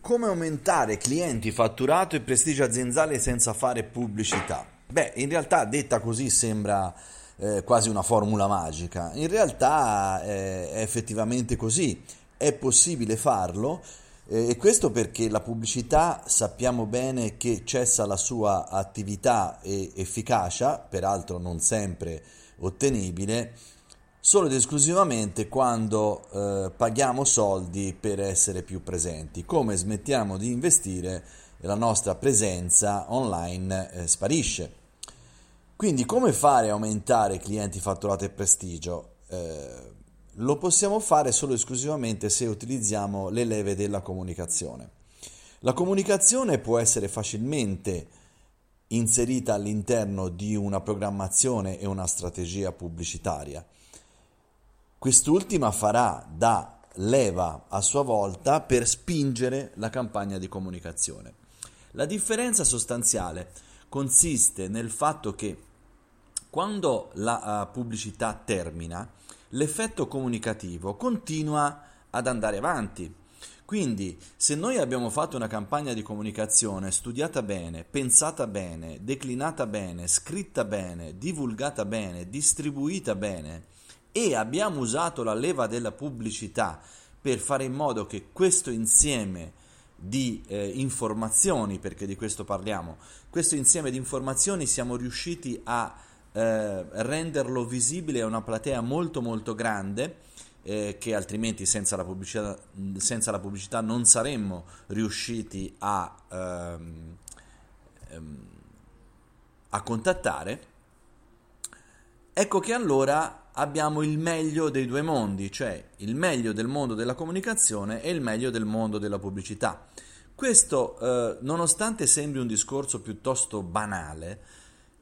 Come aumentare clienti, fatturato e prestigio aziendale senza fare pubblicità? Beh, in realtà detta così sembra eh, quasi una formula magica. In realtà eh, è effettivamente così. È possibile farlo eh, e questo perché la pubblicità sappiamo bene che cessa la sua attività e efficacia, peraltro non sempre ottenibile, solo ed esclusivamente quando eh, paghiamo soldi per essere più presenti. Come smettiamo di investire, la nostra presenza online eh, sparisce. Quindi come fare a aumentare clienti, fatturato e prestigio? Eh, lo possiamo fare solo esclusivamente se utilizziamo le leve della comunicazione. La comunicazione può essere facilmente inserita all'interno di una programmazione e una strategia pubblicitaria. Quest'ultima farà da leva a sua volta per spingere la campagna di comunicazione. La differenza sostanziale consiste nel fatto che quando la uh, pubblicità termina, l'effetto comunicativo continua ad andare avanti. Quindi, se noi abbiamo fatto una campagna di comunicazione studiata bene, pensata bene, declinata bene, scritta bene, divulgata bene, distribuita bene, e abbiamo usato la leva della pubblicità per fare in modo che questo insieme di eh, informazioni, perché di questo parliamo, questo insieme di informazioni siamo riusciti a eh, renderlo visibile a una platea molto molto grande eh, che altrimenti senza la, pubblicità, senza la pubblicità non saremmo riusciti a, ehm, ehm, a contattare, ecco che allora abbiamo il meglio dei due mondi, cioè il meglio del mondo della comunicazione e il meglio del mondo della pubblicità. Questo, eh, nonostante sembri un discorso piuttosto banale,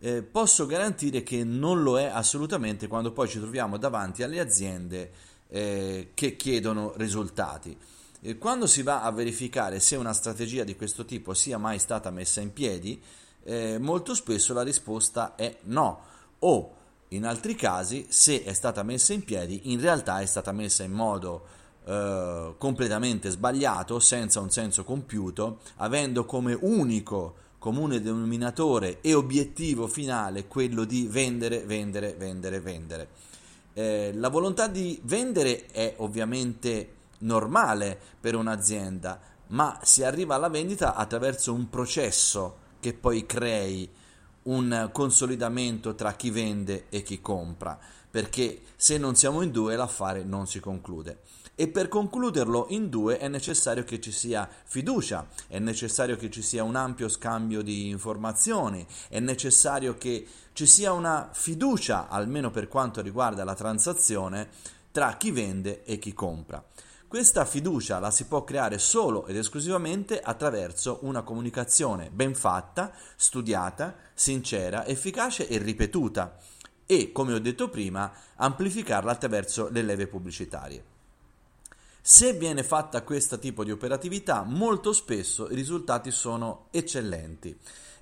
eh, posso garantire che non lo è assolutamente quando poi ci troviamo davanti alle aziende eh, che chiedono risultati. quando si va a verificare se una strategia di questo tipo sia mai stata messa in piedi, eh, molto spesso la risposta è no. O in altri casi, se è stata messa in piedi, in realtà è stata messa in modo eh, completamente sbagliato, senza un senso compiuto, avendo come unico comune denominatore e obiettivo finale quello di vendere, vendere, vendere, vendere. Eh, la volontà di vendere è ovviamente normale per un'azienda, ma si arriva alla vendita attraverso un processo che poi crei un consolidamento tra chi vende e chi compra, perché se non siamo in due l'affare non si conclude. E per concluderlo in due è necessario che ci sia fiducia, è necessario che ci sia un ampio scambio di informazioni, è necessario che ci sia una fiducia, almeno per quanto riguarda la transazione, tra chi vende e chi compra. Questa fiducia la si può creare solo ed esclusivamente attraverso una comunicazione ben fatta, studiata, sincera, efficace e ripetuta e, come ho detto prima, amplificarla attraverso le leve pubblicitarie. Se viene fatta questo tipo di operatività, molto spesso i risultati sono eccellenti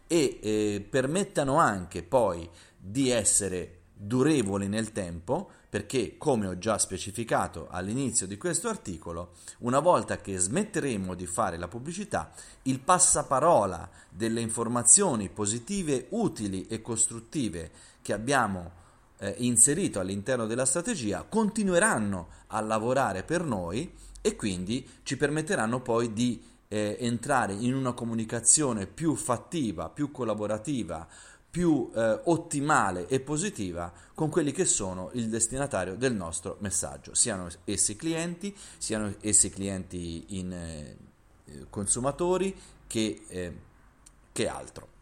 e eh, permettano anche poi di essere durevoli nel tempo perché, come ho già specificato all'inizio di questo articolo, una volta che smetteremo di fare la pubblicità, il passaparola delle informazioni positive, utili e costruttive che abbiamo eh, inserito all'interno della strategia continueranno a lavorare per noi e quindi ci permetteranno poi di eh, entrare in una comunicazione più fattiva, più collaborativa, più eh, ottimale e positiva con quelli che sono il destinatario del nostro messaggio, siano essi clienti, siano essi clienti in eh, consumatori che, eh, che altro.